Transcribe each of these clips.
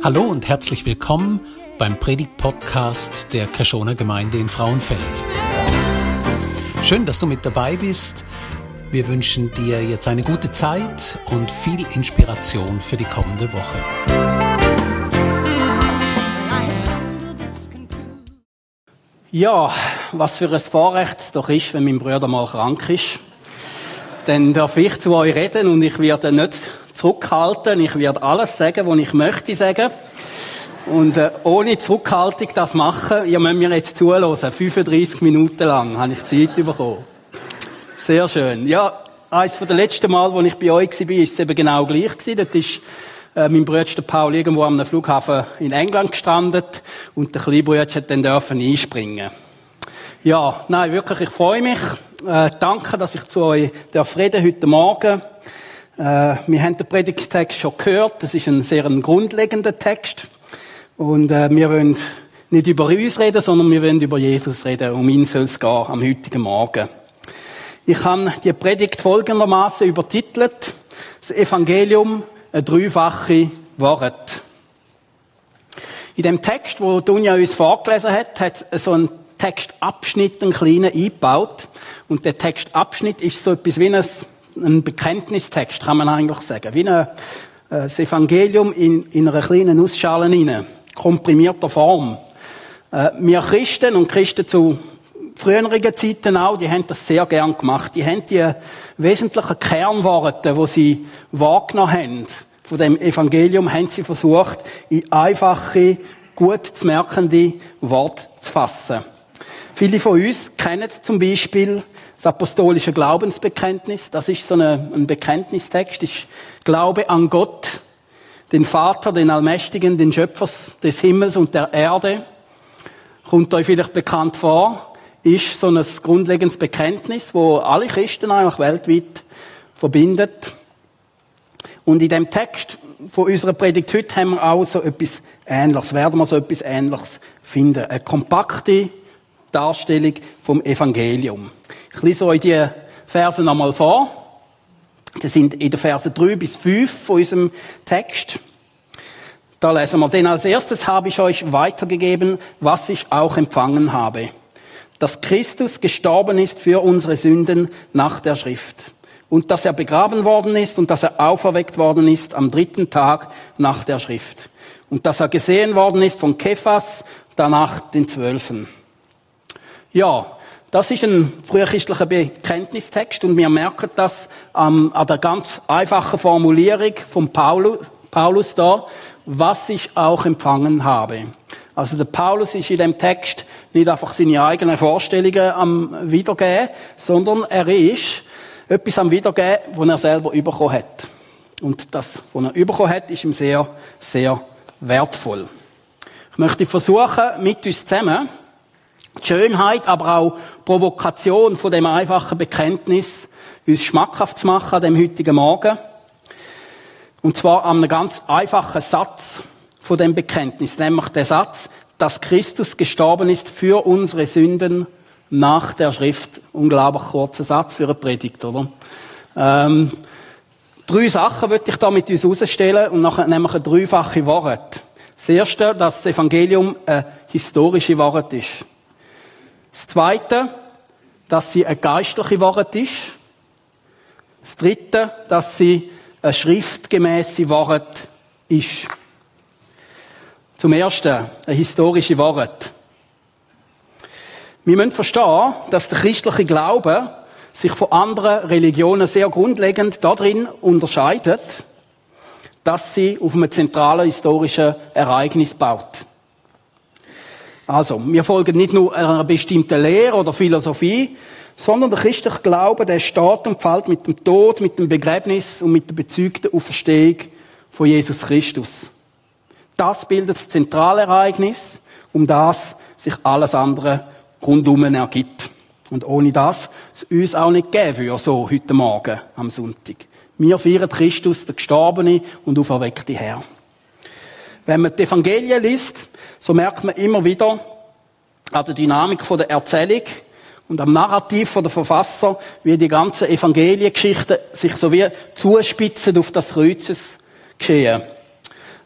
Hallo und herzlich willkommen beim Predigt-Podcast der Kreschoner Gemeinde in Frauenfeld. Schön, dass du mit dabei bist. Wir wünschen dir jetzt eine gute Zeit und viel Inspiration für die kommende Woche. Ja, was für ein Vorrecht doch ist, wenn mein Bruder mal krank ist. Dann darf ich zu euch reden und ich werde nicht zurückhalten. Ich werde alles sagen, was ich möchte sagen. Und äh, ohne Zurückhaltung das machen, ihr müsst mir jetzt zuhören. 35 Minuten lang habe ich Zeit bekommen. Sehr schön. Ja, eines von den letzten Mal, wo ich bei euch war, ist es eben genau gleich. Das ist äh, mein Bruder Paul irgendwo am Flughafen in England gestrandet und der kleine Bruder hat dann dürfen einspringen. Ja, nein, wirklich, ich freue mich. Äh, danke, dass ich zu euch darf reden heute Morgen. Äh, wir haben den Predigtext schon gehört. Das ist ein sehr ein grundlegender Text. Und äh, wir wollen nicht über uns reden, sondern wir wollen über Jesus reden. Um ihn soll es gehen am heutigen Morgen. Ich habe die Predigt folgendermaßen übertitelt. Das Evangelium, eine dreifache Wort. In dem Text, wo Dunja uns vorgelesen hat, hat so ein Textabschnitt, einen kleinen eingebaut. Und der Textabschnitt ist so etwas wie ein ein Bekenntnistext, kann man eigentlich sagen. Wie ein, äh, das Evangelium in, in einer kleinen Nussschale rein, komprimierter Form. Äh, wir Christen und Christen zu früheren Zeiten auch, die haben das sehr gern gemacht. Die haben die wesentlichen Kernworte, wo sie wahrgenommen haben, von dem Evangelium, haben sie versucht, in einfache, gut zu merkende Worte zu fassen. Viele von uns kennen zum Beispiel das apostolische Glaubensbekenntnis. Das ist so eine, ein Bekenntnistext. Ich glaube an Gott, den Vater, den Allmächtigen, den Schöpfer des Himmels und der Erde. Kommt euch vielleicht bekannt vor. Ist so ein grundlegendes Bekenntnis, wo alle Christen eigentlich weltweit verbindet. Und in dem Text von unserer Predigt heute haben wir auch so etwas Ähnliches, werden wir so etwas Ähnliches finden. Eine kompakte Darstellung vom Evangelium. Ich lese euch die Verse nochmal vor. Das sind in den Versen 3 bis 5 von unserem Text. Da lesen wir, denn als erstes habe ich euch weitergegeben, was ich auch empfangen habe. Dass Christus gestorben ist für unsere Sünden nach der Schrift. Und dass er begraben worden ist und dass er auferweckt worden ist am dritten Tag nach der Schrift. Und dass er gesehen worden ist von Kephas, danach den Zwölfen. Ja, das ist ein frühchristlicher Bekenntnistext und wir merken das ähm, an der ganz einfachen Formulierung von Paulus, Paulus da, was ich auch empfangen habe. Also der Paulus ist in dem Text nicht einfach seine eigenen Vorstellungen am Wiedergeben, sondern er ist etwas am Wiedergeben, was er selber bekommen hat. Und das, was er bekommen hat, ist ihm sehr, sehr wertvoll. Ich möchte versuchen, mit uns zusammen Schönheit, aber auch Provokation von dem einfachen Bekenntnis uns schmackhaft zu machen an dem heutigen Morgen. Und zwar an einem ganz einfachen Satz von dem Bekenntnis, nämlich der Satz, dass Christus gestorben ist für unsere Sünden nach der Schrift. Unglaublich kurzer Satz für eine Predigt, oder? Ähm, drei Sachen würde ich da mit uns herausstellen und nachher nämlich eine dreifache Wahrheit. Das erste, dass das Evangelium eine historische Wahrheit ist. Das Zweite, dass sie eine geistliche Wahrheit ist. Das Dritte, dass sie eine schriftgemäße Wahrheit ist. Zum Ersten, eine historische Wahrheit. Wir müssen verstehen, dass der christliche Glaube sich von anderen Religionen sehr grundlegend darin unterscheidet, dass sie auf einem zentralen historischen Ereignis baut. Also, wir folgen nicht nur einer bestimmten Lehre oder Philosophie, sondern der christliche Glaube, der steht und fällt mit dem Tod, mit dem Begräbnis und mit der bezeugten Auferstehung von Jesus Christus. Das bildet das zentrale Ereignis, um das sich alles andere rundum ergibt. Und ohne das es uns auch nicht geben würde, so heute Morgen am Sonntag. Wir feiern Christus, der gestorbene und auferweckte Herr. Wenn man die Evangelien liest, so merkt man immer wieder an der Dynamik der Erzählung und am Narrativ der Verfasser, wie die ganzen Evangeliengeschichten sich so wie zuspitzen auf das Kreuzes geschehen.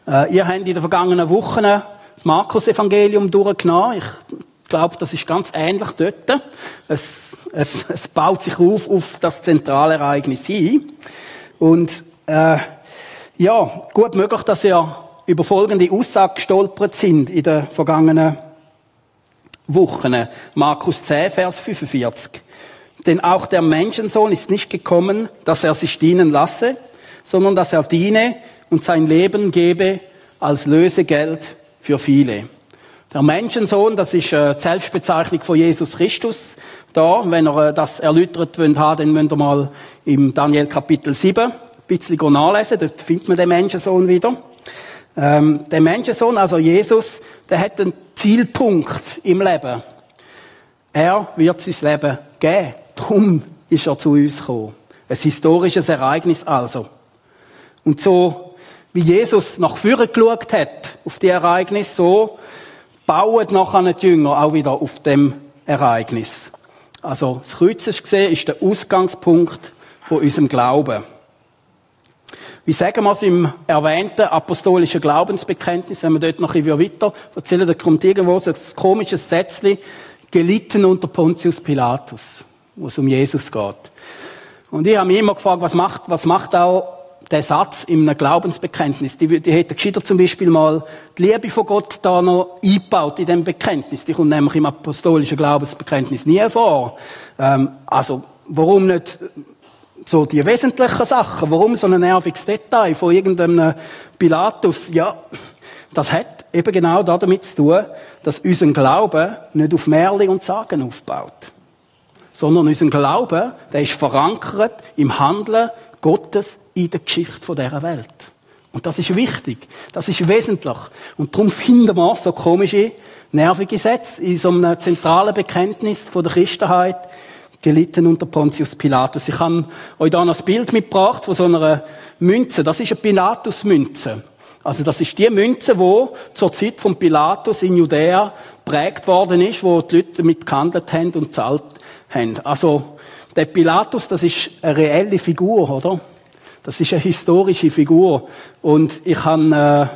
Äh, ihr habt in den vergangenen Wochen das Markus-Evangelium durchgenommen. Ich glaube, das ist ganz ähnlich dort. Es, es, es baut sich auf auf das zentrale Ereignis hin. Und äh, ja, gut möglich, dass ihr über folgende Aussage gestolpert sind in den vergangenen Wochen. Markus 10, Vers 45. Denn auch der Menschensohn ist nicht gekommen, dass er sich dienen lasse, sondern dass er diene und sein Leben gebe als Lösegeld für viele. Der Menschensohn, das ist eine Selbstbezeichnung von Jesus Christus. Da, wenn ihr äh, das erläutert wollt, dann müsst ihr mal im Daniel Kapitel 7 ein bisschen nachlesen. Dort findet man den Menschensohn wieder. Ähm, der Menschensohn, also Jesus, der hat einen Zielpunkt im Leben. Er wird sein Leben geben. Darum ist er zu uns gekommen. Ein historisches Ereignis also. Und so, wie Jesus nach vorne geschaut hat, auf die Ereignis, so bauen nachher die Jünger auch wieder auf dem Ereignis. Also, das Kreuz ist gesehen, ist der Ausgangspunkt von unserem Glauben. Wie sagen wir es im erwähnten apostolischen Glaubensbekenntnis, wenn wir dort noch ein bisschen weiter erzählen, da kommt irgendwo so ein komisches Sätzchen, gelitten unter Pontius Pilatus, wo es um Jesus geht. Und ich habe mich immer gefragt, was macht, was macht auch der Satz in einem Glaubensbekenntnis? Die, die hätte gescheiter zum Beispiel mal die Liebe von Gott da noch eingebaut in dem Bekenntnis. Die kommt nämlich im apostolischen Glaubensbekenntnis nie vor. Ähm, also, warum nicht so die wesentlichen Sachen. Warum so ein nerviges Detail von irgendeinem Pilatus? Ja, das hat eben genau damit zu tun, dass unser Glaube nicht auf Märchen und Sagen aufbaut. Sondern unser Glaube, der ist verankert im Handeln Gottes in der Geschichte dieser Welt. Und das ist wichtig. Das ist wesentlich. Und darum finden wir so komische, nervige Sätze in so einem zentralen Bekenntnis von der Christenheit, gelitten unter Pontius Pilatus. Ich habe euch da noch ein Bild mitgebracht von so einer Münze. Das ist eine Pilatus-Münze. Also das ist die Münze, wo zur Zeit von Pilatus in Judäa prägt worden ist, wo die Leute damit gehandelt haben und zahlt haben. Also der Pilatus, das ist eine reelle Figur, oder? Das ist eine historische Figur. Und ich habe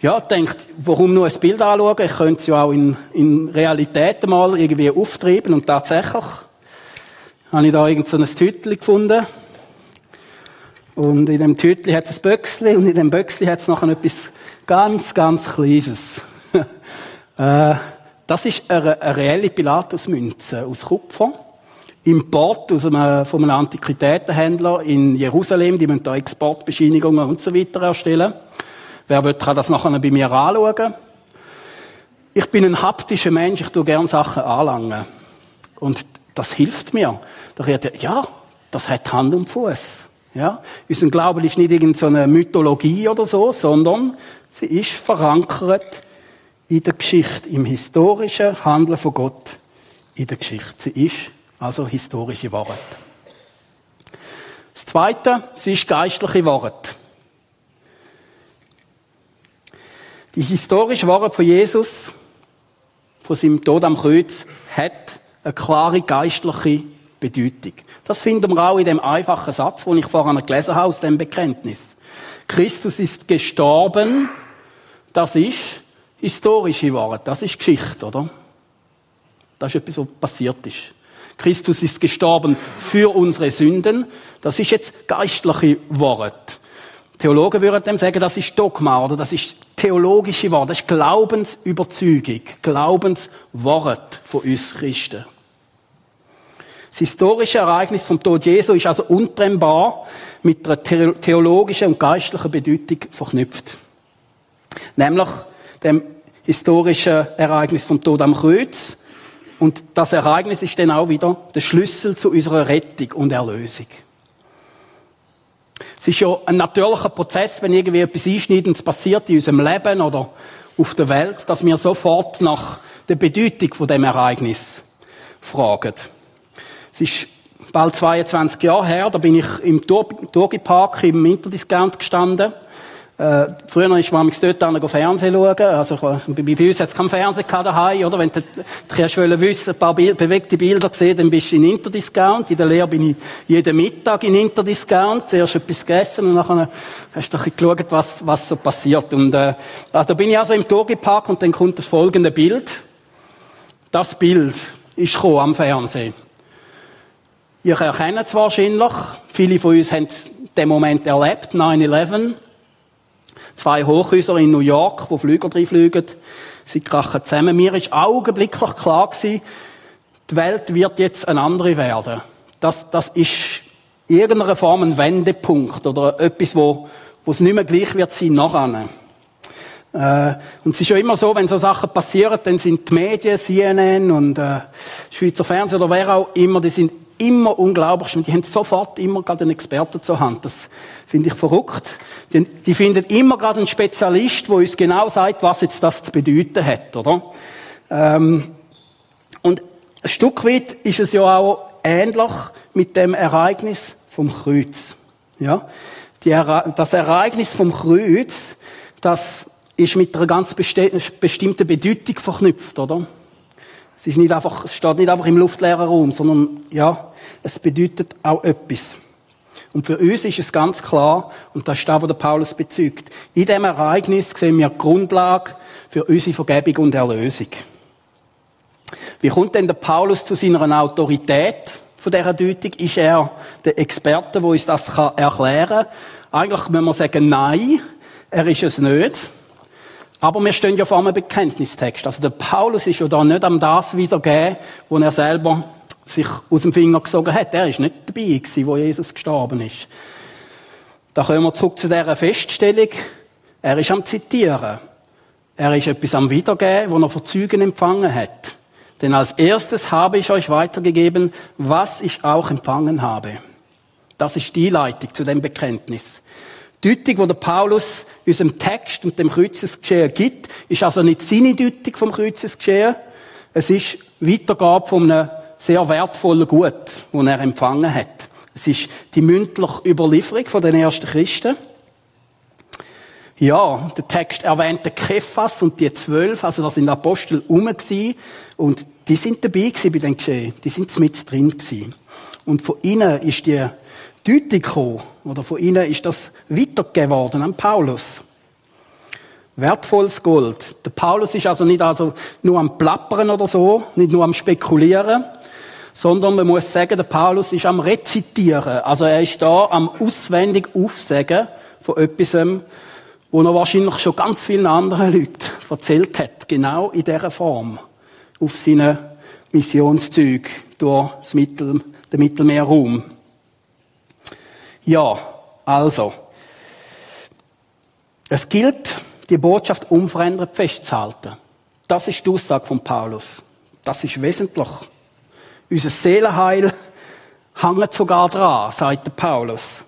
äh, ja gedacht, warum nur ein Bild anschauen? Ich könnte es ja auch in, in Realität mal irgendwie auftreiben und tatsächlich habe ich da irgend so ein Tütli gefunden. Und in dem Tütli hat es ein Böckli und in dem Böckli hat es noch etwas ganz, ganz Kleines. äh, das ist eine, eine reelle Pilatusmünze aus Kupfer. Import aus einem, von einem Antiquitätenhändler in Jerusalem. Die müssen da Exportbescheinigungen und so weiter erstellen. Wer will, kann das nachher bei mir anschauen. Ich bin ein haptischer Mensch, ich tue gerne Sachen anlangen. Und das hilft mir. Da wird ja, das hat Hand und Fuß. Ja, unser Glaube ist nicht irgendeine Mythologie oder so, sondern sie ist verankert in der Geschichte, im historischen Handeln von Gott in der Geschichte. Sie ist also historische Wahrheit. Das Zweite, sie ist geistliche Wahrheit. Die historische Wahrheit von Jesus, von seinem Tod am Kreuz, hat eine klare geistliche Bedeutung. Das finden wir auch in dem einfachen Satz, den ich vorhin gelesen habe aus dem Bekenntnis. Christus ist gestorben, das ist historische Wahrheit, das ist Geschichte, oder? Das ist etwas, was passiert ist. Christus ist gestorben für unsere Sünden, das ist jetzt geistliche Wahrheit. Theologen würden dem sagen, das ist Dogma oder das ist theologische Wahrheit, das ist Glaubensüberzeugung, Glaubenswort von uns Christen. Das historische Ereignis vom Tod Jesu ist also untrennbar mit einer theologischen und geistlichen Bedeutung verknüpft. Nämlich dem historischen Ereignis vom Tod am Kreuz. Und das Ereignis ist dann auch wieder der Schlüssel zu unserer Rettung und Erlösung. Es ist ja ein natürlicher Prozess, wenn irgendwie etwas Einschneidendes passiert in unserem Leben oder auf der Welt, dass wir sofort nach der Bedeutung von dem Ereignis fragen. Es ist bald 22 Jahre her, da bin ich im Turgi Park im Interdiscount gestanden. Äh, früher ist man dort an Fernsehen schauen. Also, bei, bei uns hat es keinen Fernseher daheim, oder? Wenn du, du wissen, ein paar Bild, bewegte Bilder sehen, dann bist du in Interdiscount. In der Lehre bin ich jeden Mittag in Interdiscount. Zuerst etwas gegessen und nachher hast du ein bisschen geschaut, was, was so passiert. Und, äh, da bin ich also im Torgepark und dann kommt das folgende Bild. Das Bild ist gekommen am Fernsehen. Ihr erkennt es wahrscheinlich. Viele von uns haben den Moment erlebt, 9-11 zwei Hochhäuser in New York, wo Flüger reinfliegen. Sie krachen zusammen. Mir ist augenblicklich klar gewesen, die Welt wird jetzt eine andere werden. Das, das ist irgendeiner Form ein Wendepunkt oder etwas, wo, wo es nicht mehr gleich wird sein nachher. Äh, und es ist ja immer so, wenn so Sachen passieren, dann sind die Medien, CNN und äh, Schweizer Fernsehen oder wer auch immer, die sind immer unglaublich und die haben sofort immer gerade einen Experten zur Hand. Das finde ich verrückt. Die, die finden immer gerade einen Spezialist, wo uns genau sagt, was jetzt das zu bedeuten hat, oder? Ähm, und ein Stück weit ist es ja auch ähnlich mit dem Ereignis vom Kreuz. Ja? Die, das Ereignis vom Kreuz, das ist mit einer ganz bestimmten Bedeutung verknüpft, oder? Es, ist nicht einfach, es steht nicht einfach im luftleeren Raum, sondern ja, es bedeutet auch etwas. Und für uns ist es ganz klar, und das ist das, was der Paulus bezeugt, in diesem Ereignis sehen wir die Grundlage für unsere Vergebung und Erlösung. Wie kommt denn der Paulus zu seiner Autorität von dieser Deutung? Ist er der Experte, der uns das erklären kann? Eigentlich müssen wir sagen, nein, er ist es nicht. Aber wir stehen ja vor einem Bekenntnistext. Also der Paulus ist ja da nicht am das wiedergeben, wo er selber sich aus dem Finger gesogen hat. Er ist nicht dabei gewesen, wo Jesus gestorben ist. Da kommen wir zurück zu dieser Feststellung. Er ist am Zitieren. Er ist etwas am Wiedergeben, wo er von Zeugen empfangen hat. Denn als erstes habe ich euch weitergegeben, was ich auch empfangen habe. Das ist die Leitung zu dem Bekenntnis. Deutung, die der Paulus unserem Text und dem Kreuzesgeschehen gibt, ist also nicht seine Deutung vom Kreuzesgeschehen. Es ist Weitergabe von einem sehr wertvollen Gut, das er empfangen hat. Es ist die mündliche Überlieferung von den ersten Christen. Ja, der Text erwähnt den Kephas und die zwölf, also da sind Apostel rum und die sind dabei gewesen bei den Geschehen. Die sind mit drin gewesen. Und von ihnen ist die Deutung gekommen, oder von ihnen ist das weitergegeben worden an Paulus. Wertvolles Gold. Der Paulus ist also nicht also nur am Plappern oder so, nicht nur am Spekulieren, sondern man muss sagen, der Paulus ist am Rezitieren. Also er ist da am auswendig Aufsagen von etwas, wo er wahrscheinlich schon ganz vielen anderen Leuten erzählt hat. Genau in dieser Form. Auf seinen Missionszügen durch Mittel, den Mittelmeerraum. Ja, also. Es gilt, die Botschaft unverändert festzuhalten. Das ist die Aussage von Paulus. Das ist wesentlich. Unser Seelenheil hängt sogar dran, sagt Paulus.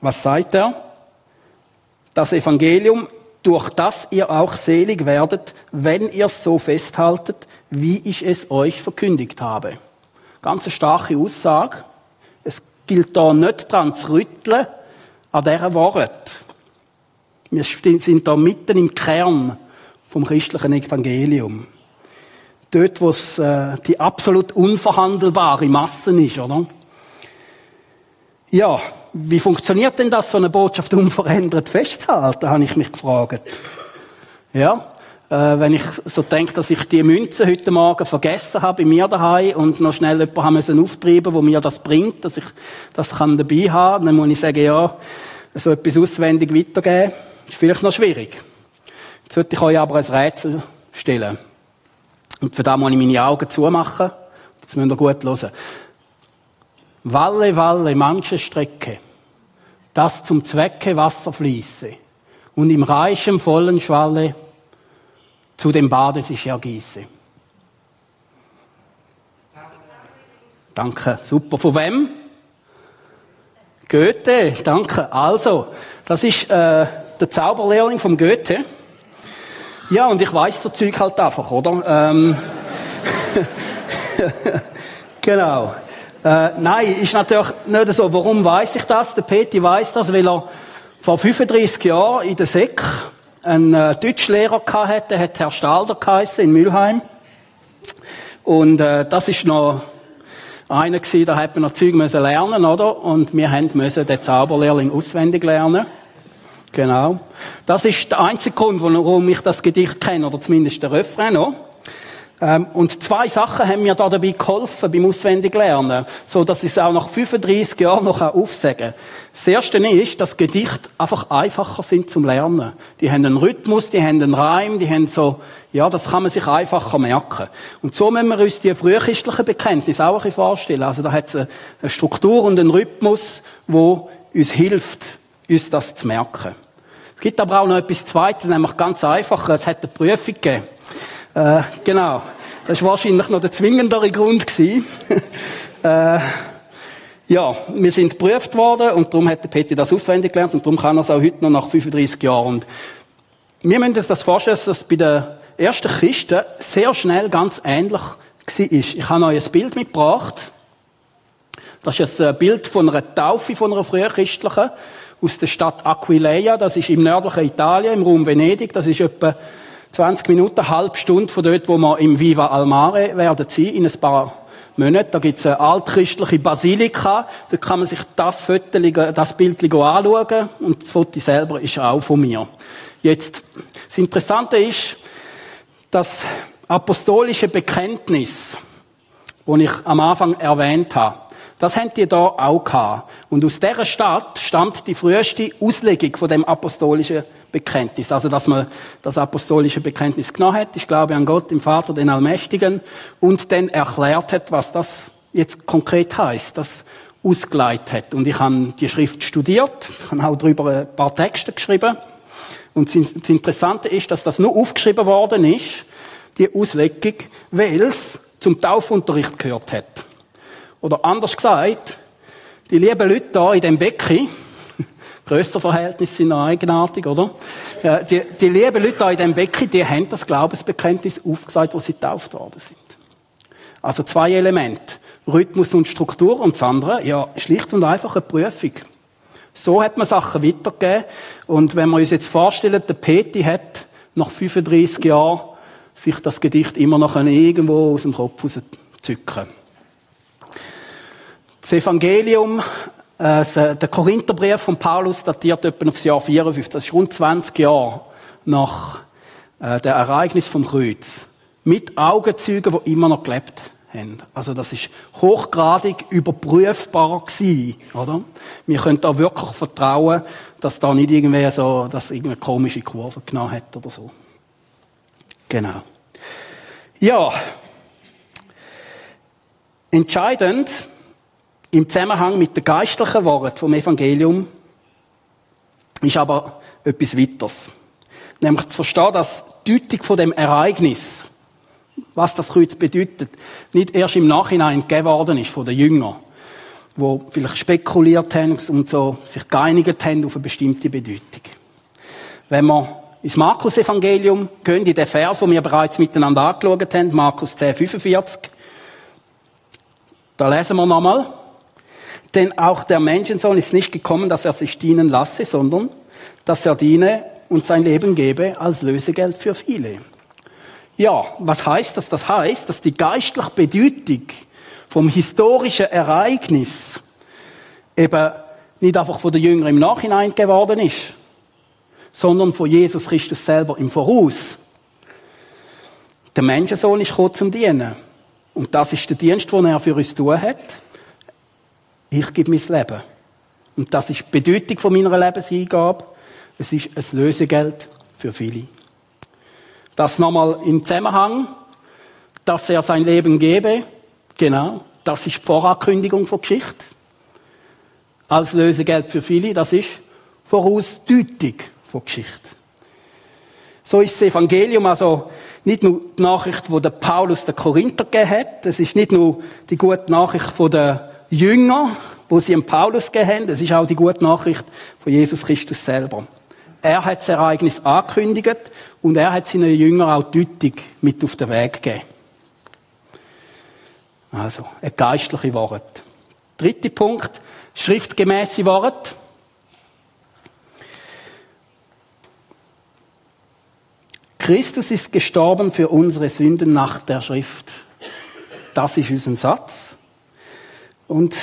Was sagt er? Das Evangelium, durch das ihr auch selig werdet, wenn ihr es so festhaltet, wie ich es euch verkündigt habe. Ganz eine starke Aussage. Gilt da nicht dran zu rütteln an dieser Wort. Wir sind da mitten im Kern vom christlichen Evangelium. Dort, wo es äh, die absolut unverhandelbare Massen ist, oder? Ja, wie funktioniert denn das, so eine Botschaft unverändert festzuhalten, habe ich mich gefragt. Ja, äh, wenn ich so denke, dass ich die Münze heute Morgen vergessen habe bei mir daheim und noch schnell jemanden haben müssen auftreiben, wo mir das bringt, dass ich das kann dabei haben, dann muss ich sagen, ja, so etwas auswendig weitergeben, ist vielleicht noch schwierig. Jetzt würde ich euch aber ein Rätsel stellen. Und für das muss ich meine Augen zumachen. Jetzt müsst ihr gut hören. Walle, Walle, manche Strecke, das zum Zwecke Wasser fließe und im reichen, vollen Schwalle zu dem Bade sich ergieße. Danke, super. Von wem? Goethe, danke. Also, das ist äh, der Zauberlehrling vom Goethe. Ja, und ich weiß so Zeug halt einfach, oder? Ähm, genau. Äh, nein, ist natürlich nicht so. Warum weiß ich das? Der Peti weiß das, weil er vor 35 Jahren in der Sek einen äh, Deutschlehrer hatte, der hat Herr Stalder geheißen, in Mülheim. Und äh, das ist noch einer gewesen, da hat man noch Zeug müssen lernen, oder? Und wir haben müssen den Zauberlehrling auswendig lernen. Genau. Das ist der einzige Grund, warum ich das Gedicht kenne, oder zumindest der Refrain noch. Ähm, und zwei Sachen haben mir da dabei geholfen beim Auswendiglernen, so dass ich es auch nach 35 Jahren noch aufsagen kann. Das erste ist, dass Gedichte einfach einfacher sind zum Lernen. Die haben einen Rhythmus, die haben einen Reim, die haben so, ja, das kann man sich einfacher merken. Und so müssen wir uns die frühchristlichen Bekenntnisse auch ein bisschen vorstellen. Also da hat es eine Struktur und einen Rhythmus, wo uns hilft, uns das zu merken. Es gibt aber auch noch etwas Zweites, nämlich ganz einfach. Es hat eine Prüfung gegeben. Äh, genau. Das war wahrscheinlich noch der zwingendere Grund gewesen. äh, ja, wir sind geprüft worden und darum hat der Petti das auswendig gelernt und darum kann er es auch heute noch nach 35 Jahren. Und wir müssen uns das vorstellen, dass das bei den ersten Christen sehr schnell ganz ähnlich war. Ich habe euch ein Bild mitgebracht. Das ist ein Bild von einer Taufe von einer frühchristlichen aus der Stadt Aquileia. Das ist im nördlichen Italien, im Raum Venedig. Das ist etwa 20 Minuten, eine halbe Stunde von dort, wo wir im Viva al Mare werden sein, in ein paar Monaten. Da gibt es eine altchristliche Basilika. Da kann man sich das Foto, das Bild anschauen. Und das Foto selber ist auch von mir. Jetzt, das Interessante ist, das apostolische Bekenntnis, das ich am Anfang erwähnt habe, das haben die da auch gehabt. Und aus dieser Stadt stammt die früheste Auslegung von dem apostolischen Bekenntnis. Also, dass man das apostolische Bekenntnis genommen hat. Ich glaube an Gott, den Vater, den Allmächtigen. Und dann erklärt hat, was das jetzt konkret heißt. Das ausgeleitet hat. Und ich habe die Schrift studiert. Ich habe auch darüber ein paar Texte geschrieben. Und das Interessante ist, dass das nur aufgeschrieben worden ist, die Auslegung, weil es zum Taufunterricht gehört hat. Oder anders gesagt, die lieben Leute da in dem Becken, Grösserverhältnisse sind noch eigenartig, oder? Die, die lieben Leute da in dem Becken, die haben das Glaubensbekenntnis aufgesagt, wo sie getauft worden sind. Also zwei Elemente. Rhythmus und Struktur und das andere, ja, schlicht und einfach eine Prüfung. So hat man Sachen weitergegeben. Und wenn wir uns jetzt vorstellen, der Peti hat nach 35 Jahren sich das Gedicht immer noch irgendwo aus dem Kopf rauszücken. Das Evangelium, äh, der Korintherbrief von Paulus datiert etwa auf das Jahr 54. Das ist rund 20 Jahre nach äh, dem Ereignis vom Kreuz. Mit Augenzeugen, die immer noch gelebt haben. Also das ist hochgradig überprüfbar gewesen, oder? Wir können da wirklich vertrauen, dass da nicht irgendwie so, dass irgendeine komische Kurve genommen hat oder so. Genau. Ja. Entscheidend im Zusammenhang mit den geistlichen Worten vom Evangelium ist aber etwas weiteres. Nämlich zu verstehen, dass die Deutung von dem Ereignis, was das Kreuz bedeutet, nicht erst im Nachhinein gegeben worden ist von den Jüngern, wo vielleicht spekuliert haben und so sich geeinigt haben auf eine bestimmte Bedeutung. Wenn wir ins Markus-Evangelium gehen, in den Vers, wo wir bereits miteinander angeschaut haben, Markus 10, 45, da lesen wir nochmal, denn auch der Menschensohn ist nicht gekommen, dass er sich dienen lasse, sondern dass er diene und sein Leben gebe als Lösegeld für viele. Ja, was heißt das? Das heißt, dass die geistliche Bedeutung vom historischen Ereignis eben nicht einfach von den Jüngern im Nachhinein geworden ist, sondern von Jesus Christus selber im Voraus. Der Menschensohn ist gekommen zum Dienen. Und das ist der Dienst, den er für uns tun hat. Ich gebe mein Leben. Und das ist die Bedeutung von meiner Lebenseingabe. Es ist ein Lösegeld für viele. Das nochmal im Zusammenhang, dass er sein Leben gebe. Genau. Das ist die Vorankündigung von Geschichte. Als Lösegeld für viele. Das ist Vorausdeutung von Geschichte. So ist das Evangelium also nicht nur die Nachricht, die der Paulus der Korinther gegeben hat. Es ist nicht nur die gute Nachricht von der Jünger, wo sie an Paulus gehen, das ist auch die gute Nachricht von Jesus Christus selber. Er hat das Ereignis angekündigt und er hat seinen Jüngern auch deutlich mit auf den Weg gegeben. Also, ein geistliche Wort. Dritter Punkt, schriftgemäße Wort. Christus ist gestorben für unsere Sünden nach der Schrift. Das ist unser Satz. Und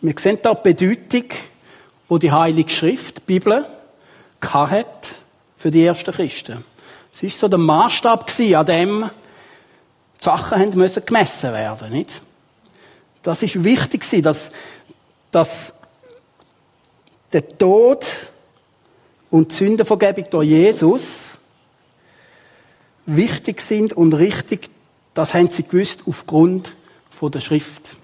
wir sehen da die Bedeutung, die die Heilige Schrift, die Bibel, hat für die ersten Christen. Es war so der Maßstab an dem die Sachen müssen gemessen werden, nicht? Das ist wichtig dass, dass der Tod und die Sündenvergebung durch Jesus wichtig sind und richtig, das haben sie gewusst aufgrund der Schrift.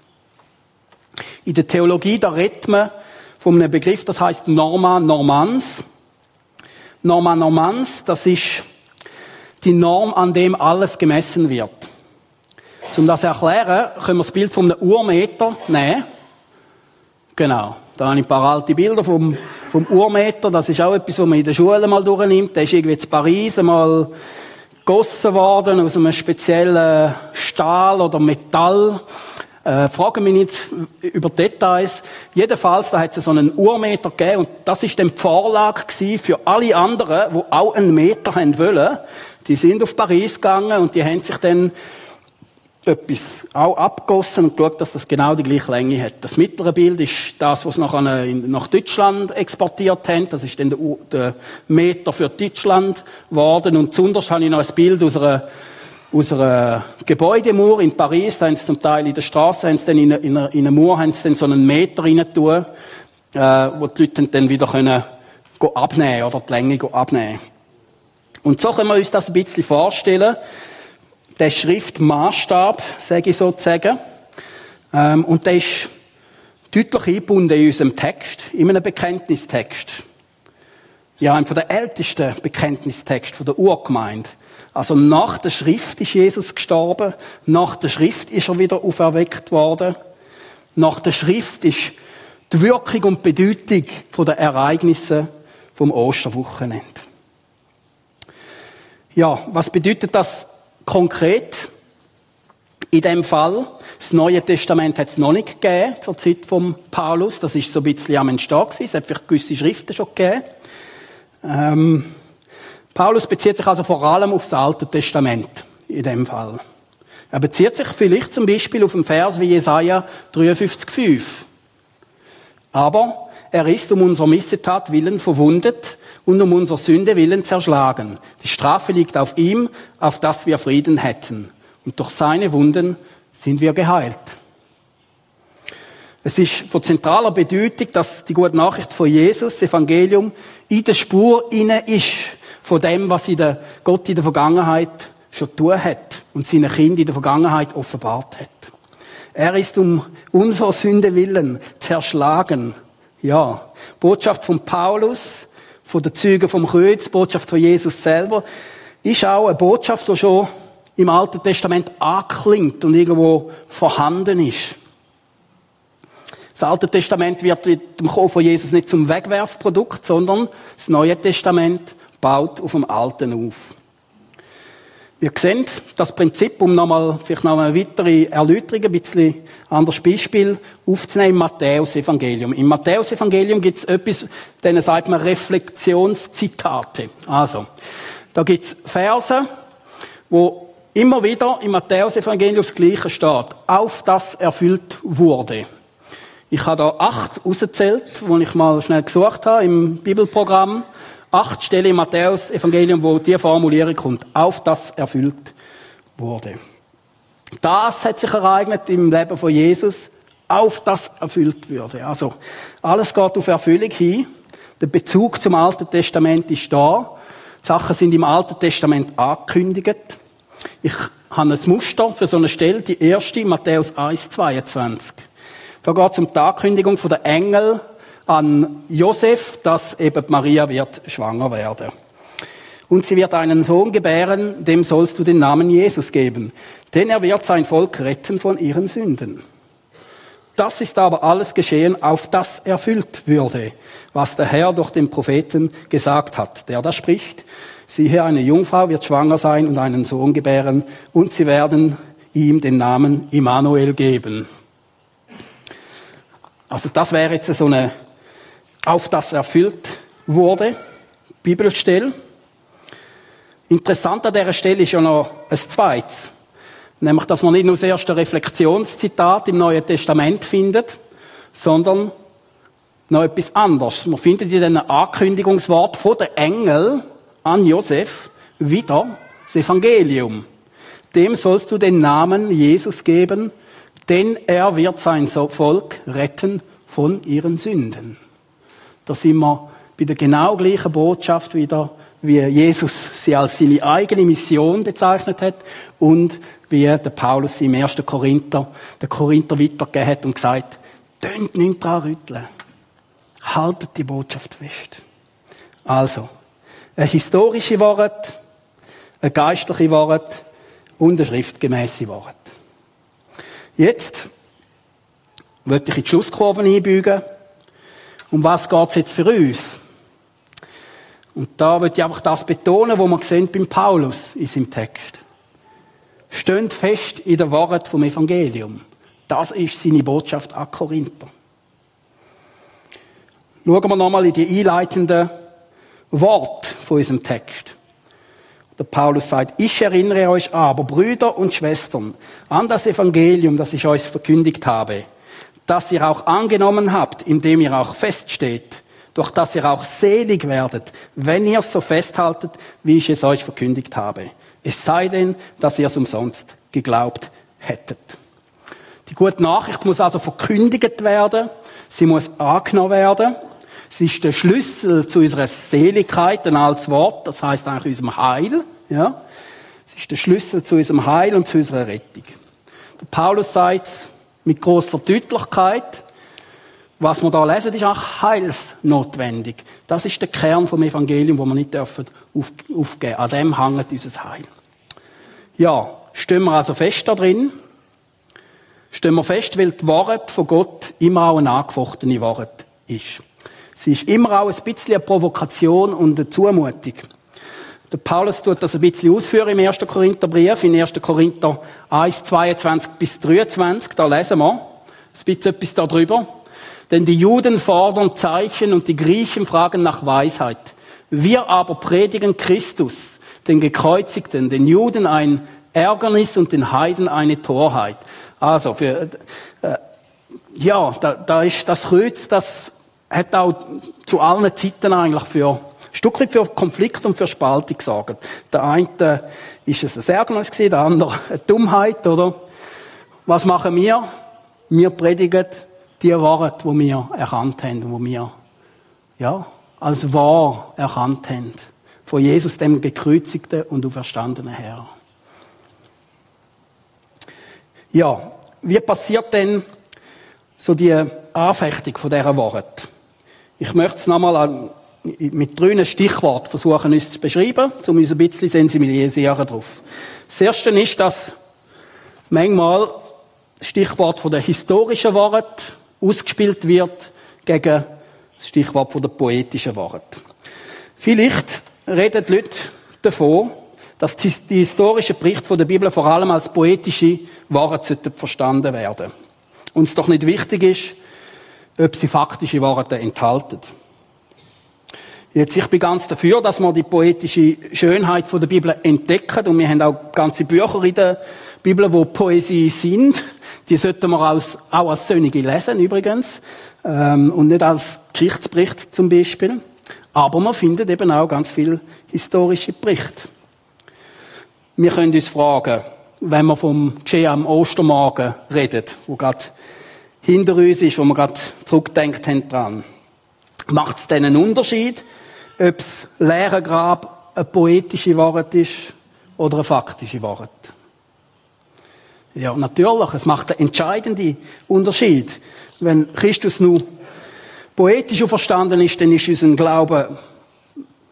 In der Theologie, da redet man von einem Begriff, das heißt Norma Normans. Norma Normans, das ist die Norm, an dem alles gemessen wird. Um das zu erklären, können wir das Bild von einem Urmeter nehmen. Genau. Da habe ich ein paar alte Bilder vom, vom Urmeter. Das ist auch etwas, was man in der Schule mal durchnimmt. Der ist irgendwie in Paris einmal gegossen worden aus einem speziellen Stahl oder Metall. Äh, fragen mich nicht über Details. Jedenfalls, da hat es so einen Urmeter gegeben und das ist dann die Vorlage für alle anderen, die auch einen Meter haben wollen. Die sind auf Paris gegangen und die haben sich dann etwas auch abgossen und geschaut, dass das genau die gleiche Länge hat. Das mittlere Bild ist das, was sie nachher nach Deutschland exportiert haben. Das ist dann der, der Meter für Deutschland geworden. Und zuunterst habe ich noch ein Bild aus einer, aus einer Gebäudemauer in Paris. Da haben sie zum Teil in der Straße, haben sie dann in, in, in eine Mauer, haben sie dann so einen Meter rein äh, wo die Leute dann wieder können abnehmen oder die Länge abnehmen. Und so können wir uns das ein bisschen vorstellen der Schriftmaßstab, sage ich sozusagen. Ähm, und der ist deutlich eingebunden in unserem Text, in einem Bekenntnistext. Ja, einem von der ältesten Bekenntnistext von der Urgemeinde. Also nach der Schrift ist Jesus gestorben, nach der Schrift ist er wieder auferweckt worden, nach der Schrift ist die Wirkung und Bedeutung der Ereignisse vom Osterwochenende. Ja, was bedeutet das Konkret, in dem Fall, das Neue Testament hat es noch nicht gegeben, zur Zeit von Paulus. Das ist so ein bisschen am Entstehen gewesen. Es hat vielleicht gewisse Schriften schon gegeben. Ähm, Paulus bezieht sich also vor allem auf das Alte Testament, in dem Fall. Er bezieht sich vielleicht zum Beispiel auf einen Vers wie Jesaja 53,5. Aber er ist um unser Missetat willen verwundet und um unser Sünde willen zerschlagen. Die Strafe liegt auf ihm, auf dass wir Frieden hätten. Und durch seine Wunden sind wir geheilt. Es ist von zentraler Bedeutung, dass die gute Nachricht von Jesus, das Evangelium, in der Spur inne ist von dem, was Gott in der Vergangenheit schon tun hat und seine Kinder in der Vergangenheit offenbart hat. Er ist um unser Sünde willen zerschlagen. Ja, Botschaft von Paulus, von den Zeugen vom Kreuz, Botschaft von Jesus selber, ist auch eine Botschaft, die schon im Alten Testament anklingt und irgendwo vorhanden ist. Das Alte Testament wird mit dem Kommen von Jesus nicht zum Wegwerfprodukt, sondern das Neue Testament baut auf dem Alten auf. Wir sehen das Prinzip, um nochmal, vielleicht noch eine weitere Erläuterung, ein bisschen anderes Beispiel aufzunehmen, im Matthäus-Evangelium. Im Matthäus-Evangelium gibt es etwas, denen sagt man Reflexionszitate. Also, da gibt es Verse, wo immer wieder im Matthäus-Evangelium das Gleiche steht. Auf das erfüllt wurde. Ich habe da acht ausgezählt, wo ich mal schnell gesucht habe im Bibelprogramm acht Stellen im Matthäus-Evangelium, wo die Formulierung kommt, auf das erfüllt wurde. Das hat sich ereignet im Leben von Jesus, auf das erfüllt würde. Also, alles geht auf Erfüllung hin. Der Bezug zum Alten Testament ist da. Die Sachen sind im Alten Testament angekündigt. Ich habe ein Muster für so eine Stelle, die erste, Matthäus 1, 22. Da geht es um die Ankündigung der Engel an Josef, dass eben Maria wird schwanger werden. Und sie wird einen Sohn gebären, dem sollst du den Namen Jesus geben, denn er wird sein Volk retten von ihren Sünden. Das ist aber alles geschehen, auf das erfüllt würde, was der Herr durch den Propheten gesagt hat, der da spricht. Siehe, eine Jungfrau wird schwanger sein und einen Sohn gebären, und sie werden ihm den Namen Immanuel geben. Also das wäre jetzt so eine auf das erfüllt wurde. Bibelstelle. Interessant an dieser Stelle ist ja noch ein zweites. Nämlich, dass man nicht nur das erste Reflexionszitat im Neuen Testament findet, sondern noch etwas anderes. Man findet in diesem Ankündigungswort von der Engel an Josef wieder das Evangelium. Dem sollst du den Namen Jesus geben, denn er wird sein Volk retten von ihren Sünden. Da sind wir bei der genau gleichen Botschaft wieder, wie Jesus sie als seine eigene Mission bezeichnet hat und wie der Paulus im 1. Korinther, der Korinther weitergegeben hat und gesagt, tönt nicht dran rütteln. Haltet die Botschaft fest. Also, eine historische Wort, eine geistliche Wort und eine schriftgemäße Wort. Jetzt möchte ich in die Schlusskurve einbügen. Um was geht es jetzt für uns? Und da möchte ich einfach das betonen, was wir sehen beim Paulus in seinem Text. Stönt fest in der Wahrheit vom Evangelium. Das ist seine Botschaft an Korinther. Schauen wir nochmal in die einleitenden Worte von unserem Text. Der Paulus sagt, ich erinnere euch aber, Brüder und Schwestern, an das Evangelium, das ich euch verkündigt habe, das ihr auch angenommen habt, indem ihr auch feststeht, durch das ihr auch selig werdet, wenn ihr es so festhaltet, wie ich es euch verkündigt habe. Es sei denn, dass ihr es umsonst geglaubt hättet. Die gute Nachricht muss also verkündigt werden, sie muss angenommen werden. Sie ist der Schlüssel zu unserer Seligkeit, ein altes Wort, das heißt eigentlich unserem Heil. Ja? Sie ist der Schlüssel zu unserem Heil und zu unserer Rettung. Der Paulus sagt mit großer Deutlichkeit, was wir da lesen, ist auch heilsnotwendig. Das ist der Kern vom Evangelium, wo wir nicht dürfen aufgeben. An dem hängt unser Heil. Ja, stehen wir also fest da drin. Stehen wir fest, weil die Wahrheit von Gott immer auch eine angefochtene Wahrheit ist. Sie ist immer auch ein bisschen eine Provokation und eine Zumutung. Der Paulus tut das ein bisschen ausführen im 1. Korintherbrief, in 1. Korinther 1, 22 bis 23. Da lesen wir ein bisschen etwas darüber. Denn die Juden fordern Zeichen und die Griechen fragen nach Weisheit. Wir aber predigen Christus, den Gekreuzigten, den Juden ein Ärgernis und den Heiden eine Torheit. Also, für, äh, ja, da, da ist das Kreuz, das hat auch zu allen Zeiten eigentlich für ein Stück weit für Konflikt und für Spaltung gesorgt. Der eine ist es ein Ärgernis gewesen, der andere eine Dummheit, oder? Was machen wir? Wir predigen die Wahrheit, die wir erkannt haben, die wir, ja, als wahr erkannt haben. Von Jesus, dem gekreuzigten und auferstandenen Herr. Ja, wie passiert denn so die Anfechtung von dieser Wahrheit? Ich möchte es nochmal mit drei Stichworten versuchen, uns zu beschreiben, um uns ein bisschen sensibilisieren darauf. Das erste ist, dass manchmal das Stichwort von der historischen Wahrheit ausgespielt wird gegen das Stichwort von der poetischen Wahrheit. Vielleicht reden die Leute davon, dass die, historischen Berichte der Bibel vor allem als poetische Wahrheit verstanden werden. Und es doch nicht wichtig ist, ob sie faktische Wahrheiten enthalten. Jetzt, ich bin ganz dafür, dass wir die poetische Schönheit von der Bibel entdecken. Und wir haben auch ganze Bücher in der Bibel, wo Poesie sind. Die sollten wir als, auch als Sönige lesen, übrigens. Ähm, und nicht als Geschichtsbericht zum Beispiel. Aber man findet eben auch ganz viel historische Berichte. Wir können uns fragen, wenn wir vom Geschehen am Ostermorgen reden, wo gerade hinter uns ist, wo wir gerade zurückdenkt haben dran. Macht es denn einen Unterschied, ob das leere Grab eine poetische Wahrheit ist oder eine faktische Wahrheit? Ja, natürlich. Es macht einen entscheidenden Unterschied. Wenn Christus nur poetisch verstanden ist, dann ist unser Glaube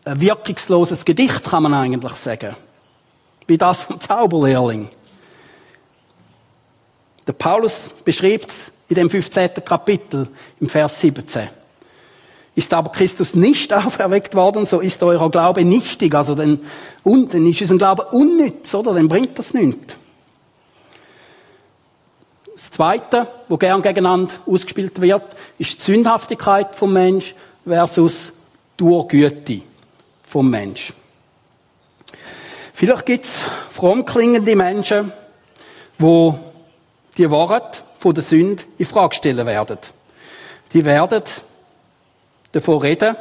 ein wirkungsloses Gedicht, kann man eigentlich sagen. Wie das vom Zauberlehrling. Der Paulus beschreibt in dem 15. Kapitel im Vers 17. Ist aber Christus nicht auferweckt worden, so ist euer Glaube nichtig. Also und, dann ist unser Glaube unnütz, oder? Dann bringt das nichts. Das Zweite, wo gern gegeneinander ausgespielt wird, ist die Sündhaftigkeit vom Mensch versus die Güte vom Mensch. Vielleicht gibt es fromm klingende Menschen, wo die Worte von der Sünde in Frage stellen werden. Die werden davon reden,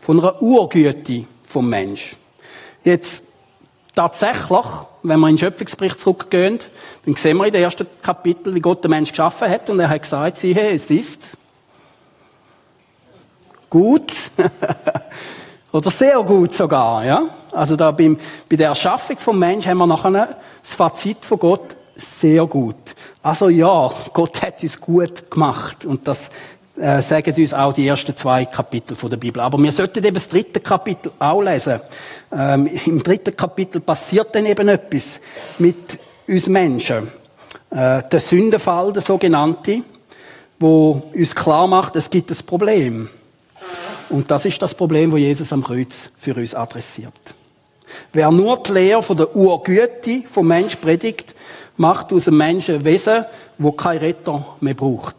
von einer Urgüte vom Mensch. Jetzt, tatsächlich, wenn wir in den Schöpfungsbericht zurückgehen, dann sehen wir in den ersten Kapitel, wie Gott den Mensch geschaffen hat, und er hat gesagt, siehe, es ist gut. Oder sehr gut sogar, ja. Also da beim, bei der Erschaffung vom Mensch haben wir nachher das Fazit von Gott sehr gut. Also ja, Gott hat uns gut gemacht. Und das äh, sagen uns auch die ersten zwei Kapitel von der Bibel. Aber wir sollten eben das dritte Kapitel auch lesen. Ähm, Im dritten Kapitel passiert dann eben etwas mit uns Menschen. Äh, der Sündenfall, der sogenannte, wo uns klar macht, es gibt ein Problem. Und das ist das Problem, wo Jesus am Kreuz für uns adressiert. Wer nur die Lehre von der Urgüte vom Mensch predigt, macht aus dem Menschen ein Wesen, wo kein Retter mehr braucht.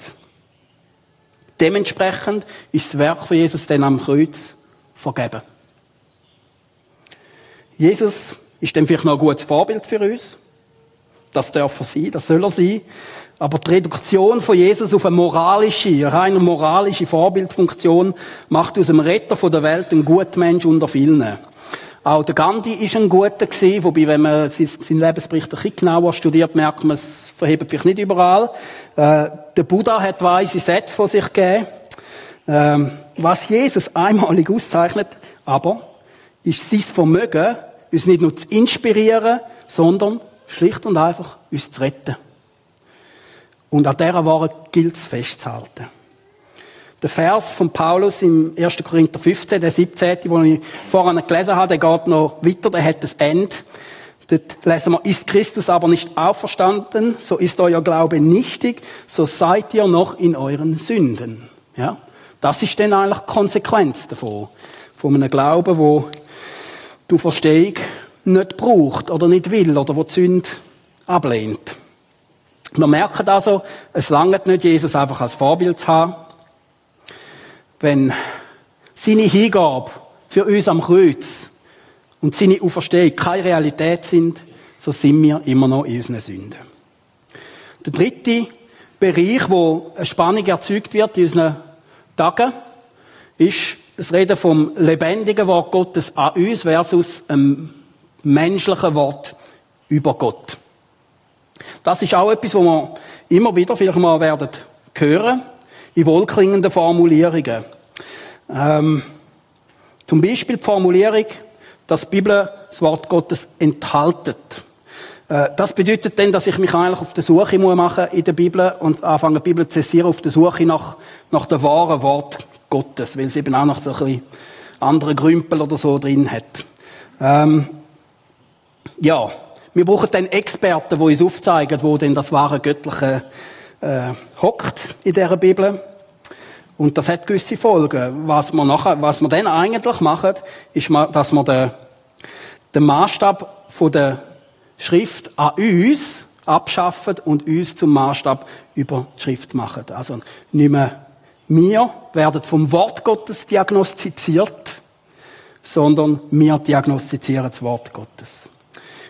Dementsprechend ist das Werk von Jesus dann am Kreuz vergeben. Jesus ist dann vielleicht noch ein gutes Vorbild für uns. Das darf er sein, das soll er sein. Aber die Reduktion von Jesus auf eine moralische, rein moralische Vorbildfunktion macht aus dem Retter der Welt einen guten Mensch unter vielen. Auch der Gandhi ist ein guter gewesen, wobei, wenn man seinen Lebensbericht ein bisschen genauer studiert, merkt man, es verhebt vielleicht nicht überall. Äh, der Buddha hat weise Sätze von sich gegeben. Ähm, was Jesus einmalig auszeichnet, aber, ist sein Vermögen, uns nicht nur zu inspirieren, sondern schlicht und einfach uns zu retten. Und an dieser Wahrheit gilt es festzuhalten. Der Vers von Paulus im 1. Korinther 15, der 17., den ich vorhin gelesen habe, der geht noch weiter, der hat das Ende. Dort lesen wir, ist Christus aber nicht auferstanden, so ist euer Glaube nichtig, so seid ihr noch in euren Sünden. Ja? Das ist dann eigentlich Konsequenz davon. Von einem Glauben, wo du Verstehung nicht braucht oder nicht will oder wo die Sünde ablehnt. Wir merken also, es langt nicht, Jesus einfach als Vorbild zu haben wenn seine Hingabe für uns am Kreuz und seine Auferstehung keine Realität sind, so sind wir immer noch in unseren Sünden. Der dritte Bereich, wo eine Spannung erzeugt wird in unseren Tagen, ist das Reden vom lebendigen Wort Gottes an uns versus einem menschlichen Wort über Gott. Das ist auch etwas, wo wir immer wieder vielleicht mal werden hören in wohlklingenden Formulierungen. Ähm, zum Beispiel die Formulierung, dass die Bibel das Wort Gottes enthaltet. Äh, das bedeutet dann, dass ich mich eigentlich auf der Suche muss machen in der Bibel und anfange, die Bibel zu zitieren, auf der Suche nach, nach dem wahren Wort Gottes, weil es eben auch noch so ein bisschen andere Grümpel oder so drin hat. Ähm, ja, wir brauchen dann Experten, die uns aufzeigen, wo denn das wahre Göttliche äh, hockt in dieser Bibel. Und das hat gewisse Folgen. Was wir nachher, was wir dann eigentlich machen, ist, dass wir den, den Maßstab von der Schrift an uns abschaffen und uns zum Maßstab über die Schrift machen. Also nicht mehr wir werden vom Wort Gottes diagnostiziert, sondern wir diagnostizieren das Wort Gottes.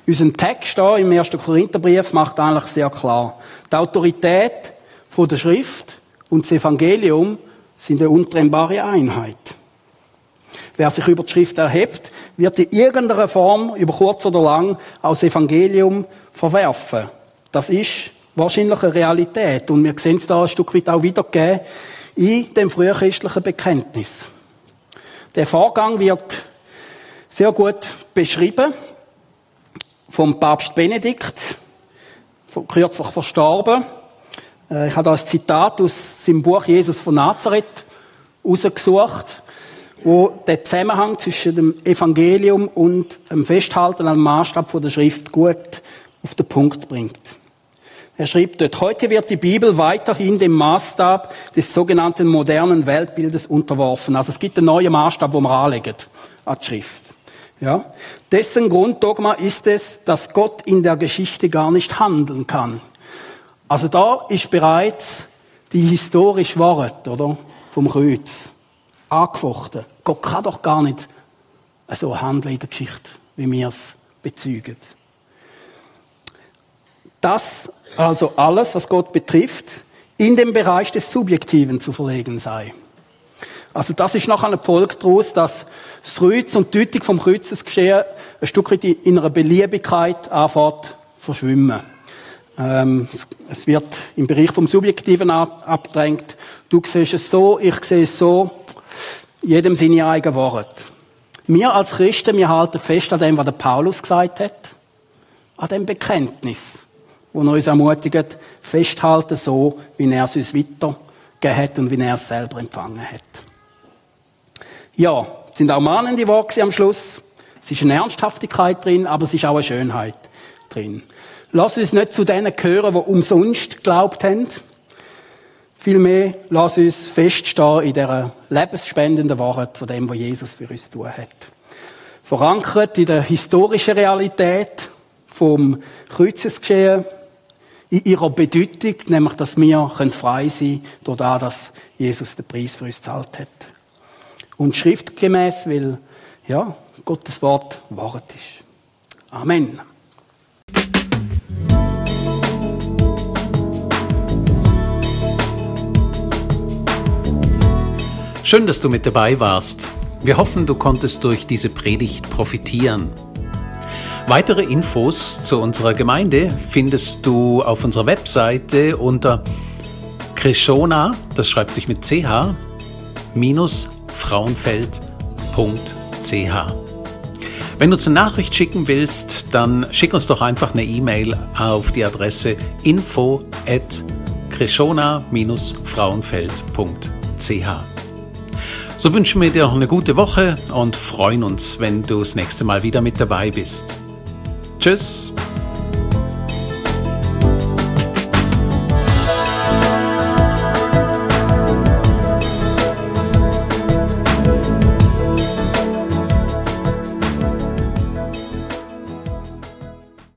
Unser Text hier im 1. Korintherbrief macht eigentlich sehr klar, die Autorität von der Schrift und das Evangelium sind eine untrennbare Einheit. Wer sich über die Schrift erhebt, wird in irgendeiner Form, über kurz oder lang, aus Evangelium verwerfen. Das ist wahrscheinlich eine Realität. Und wir sehen es da ein Stück weit auch wiedergegeben in dem frühchristlichen Bekenntnis. Der Vorgang wird sehr gut beschrieben vom Papst Benedikt, kürzlich verstorben. Äh, ich habe da ein Zitat aus seinem Buch Jesus von Nazareth rausgesucht, wo der Zusammenhang zwischen dem Evangelium und dem Festhalten am Maßstab der Schrift gut auf den Punkt bringt. Er schrieb dort, heute wird die Bibel weiterhin dem Maßstab des sogenannten modernen Weltbildes unterworfen. Also es gibt einen neuen Maßstab, wo wir anlegen an die Schrift. Ja? Dessen Grunddogma ist es, dass Gott in der Geschichte gar nicht handeln kann. Also da ist bereits die historische Wahrheit, oder? Vom Kreuz. Angefochten. Gott kann doch gar nicht so handeln in der Geschichte, wie wir es bezügen. Das also alles, was Gott betrifft, in den Bereich des Subjektiven zu verlegen sei. Also das ist nachher eine Folge daraus, dass das Kreuz und die Deutung vom Kreuzesgeschehen ein Stück weit in einer Beliebigkeit anfängt verschwimmen. Ähm, es wird im Bereich vom Subjektiven abgedrängt. Du siehst es so, ich sehe es so. Jedem seine eigene Wort. Wir als Christen, wir halten fest an dem, was der Paulus gesagt hat. An dem Bekenntnis, wo er uns ermutigt, festhalten so, wie er es uns weitergegeben hat und wie er es selber empfangen hat. Ja, es sind auch mahnende Worte am Schluss. Es ist eine Ernsthaftigkeit drin, aber es ist auch eine Schönheit drin. Lass uns nicht zu denen gehören, die umsonst geglaubt haben. Vielmehr lass uns feststehen in dieser lebensspendenden Wahrheit von dem, was Jesus für uns tun hat. Verankert in der historischen Realität vom Kreuzesgeschehen, in ihrer Bedeutung, nämlich, dass wir frei sein können, durch das, dass Jesus den Preis für uns gezahlt hat. Und schriftgemäß, weil, ja, Gottes Wort Wahrheit ist. Amen. Schön, dass du mit dabei warst. Wir hoffen, du konntest durch diese Predigt profitieren. Weitere Infos zu unserer Gemeinde findest du auf unserer Webseite unter Krishona, das schreibt sich mit ch, minus frauenfeld.ch. Wenn du uns eine Nachricht schicken willst, dann schick uns doch einfach eine E-Mail auf die Adresse info at frauenfeld.ch. So wünschen wir dir noch eine gute Woche und freuen uns, wenn du das nächste Mal wieder mit dabei bist. Tschüss!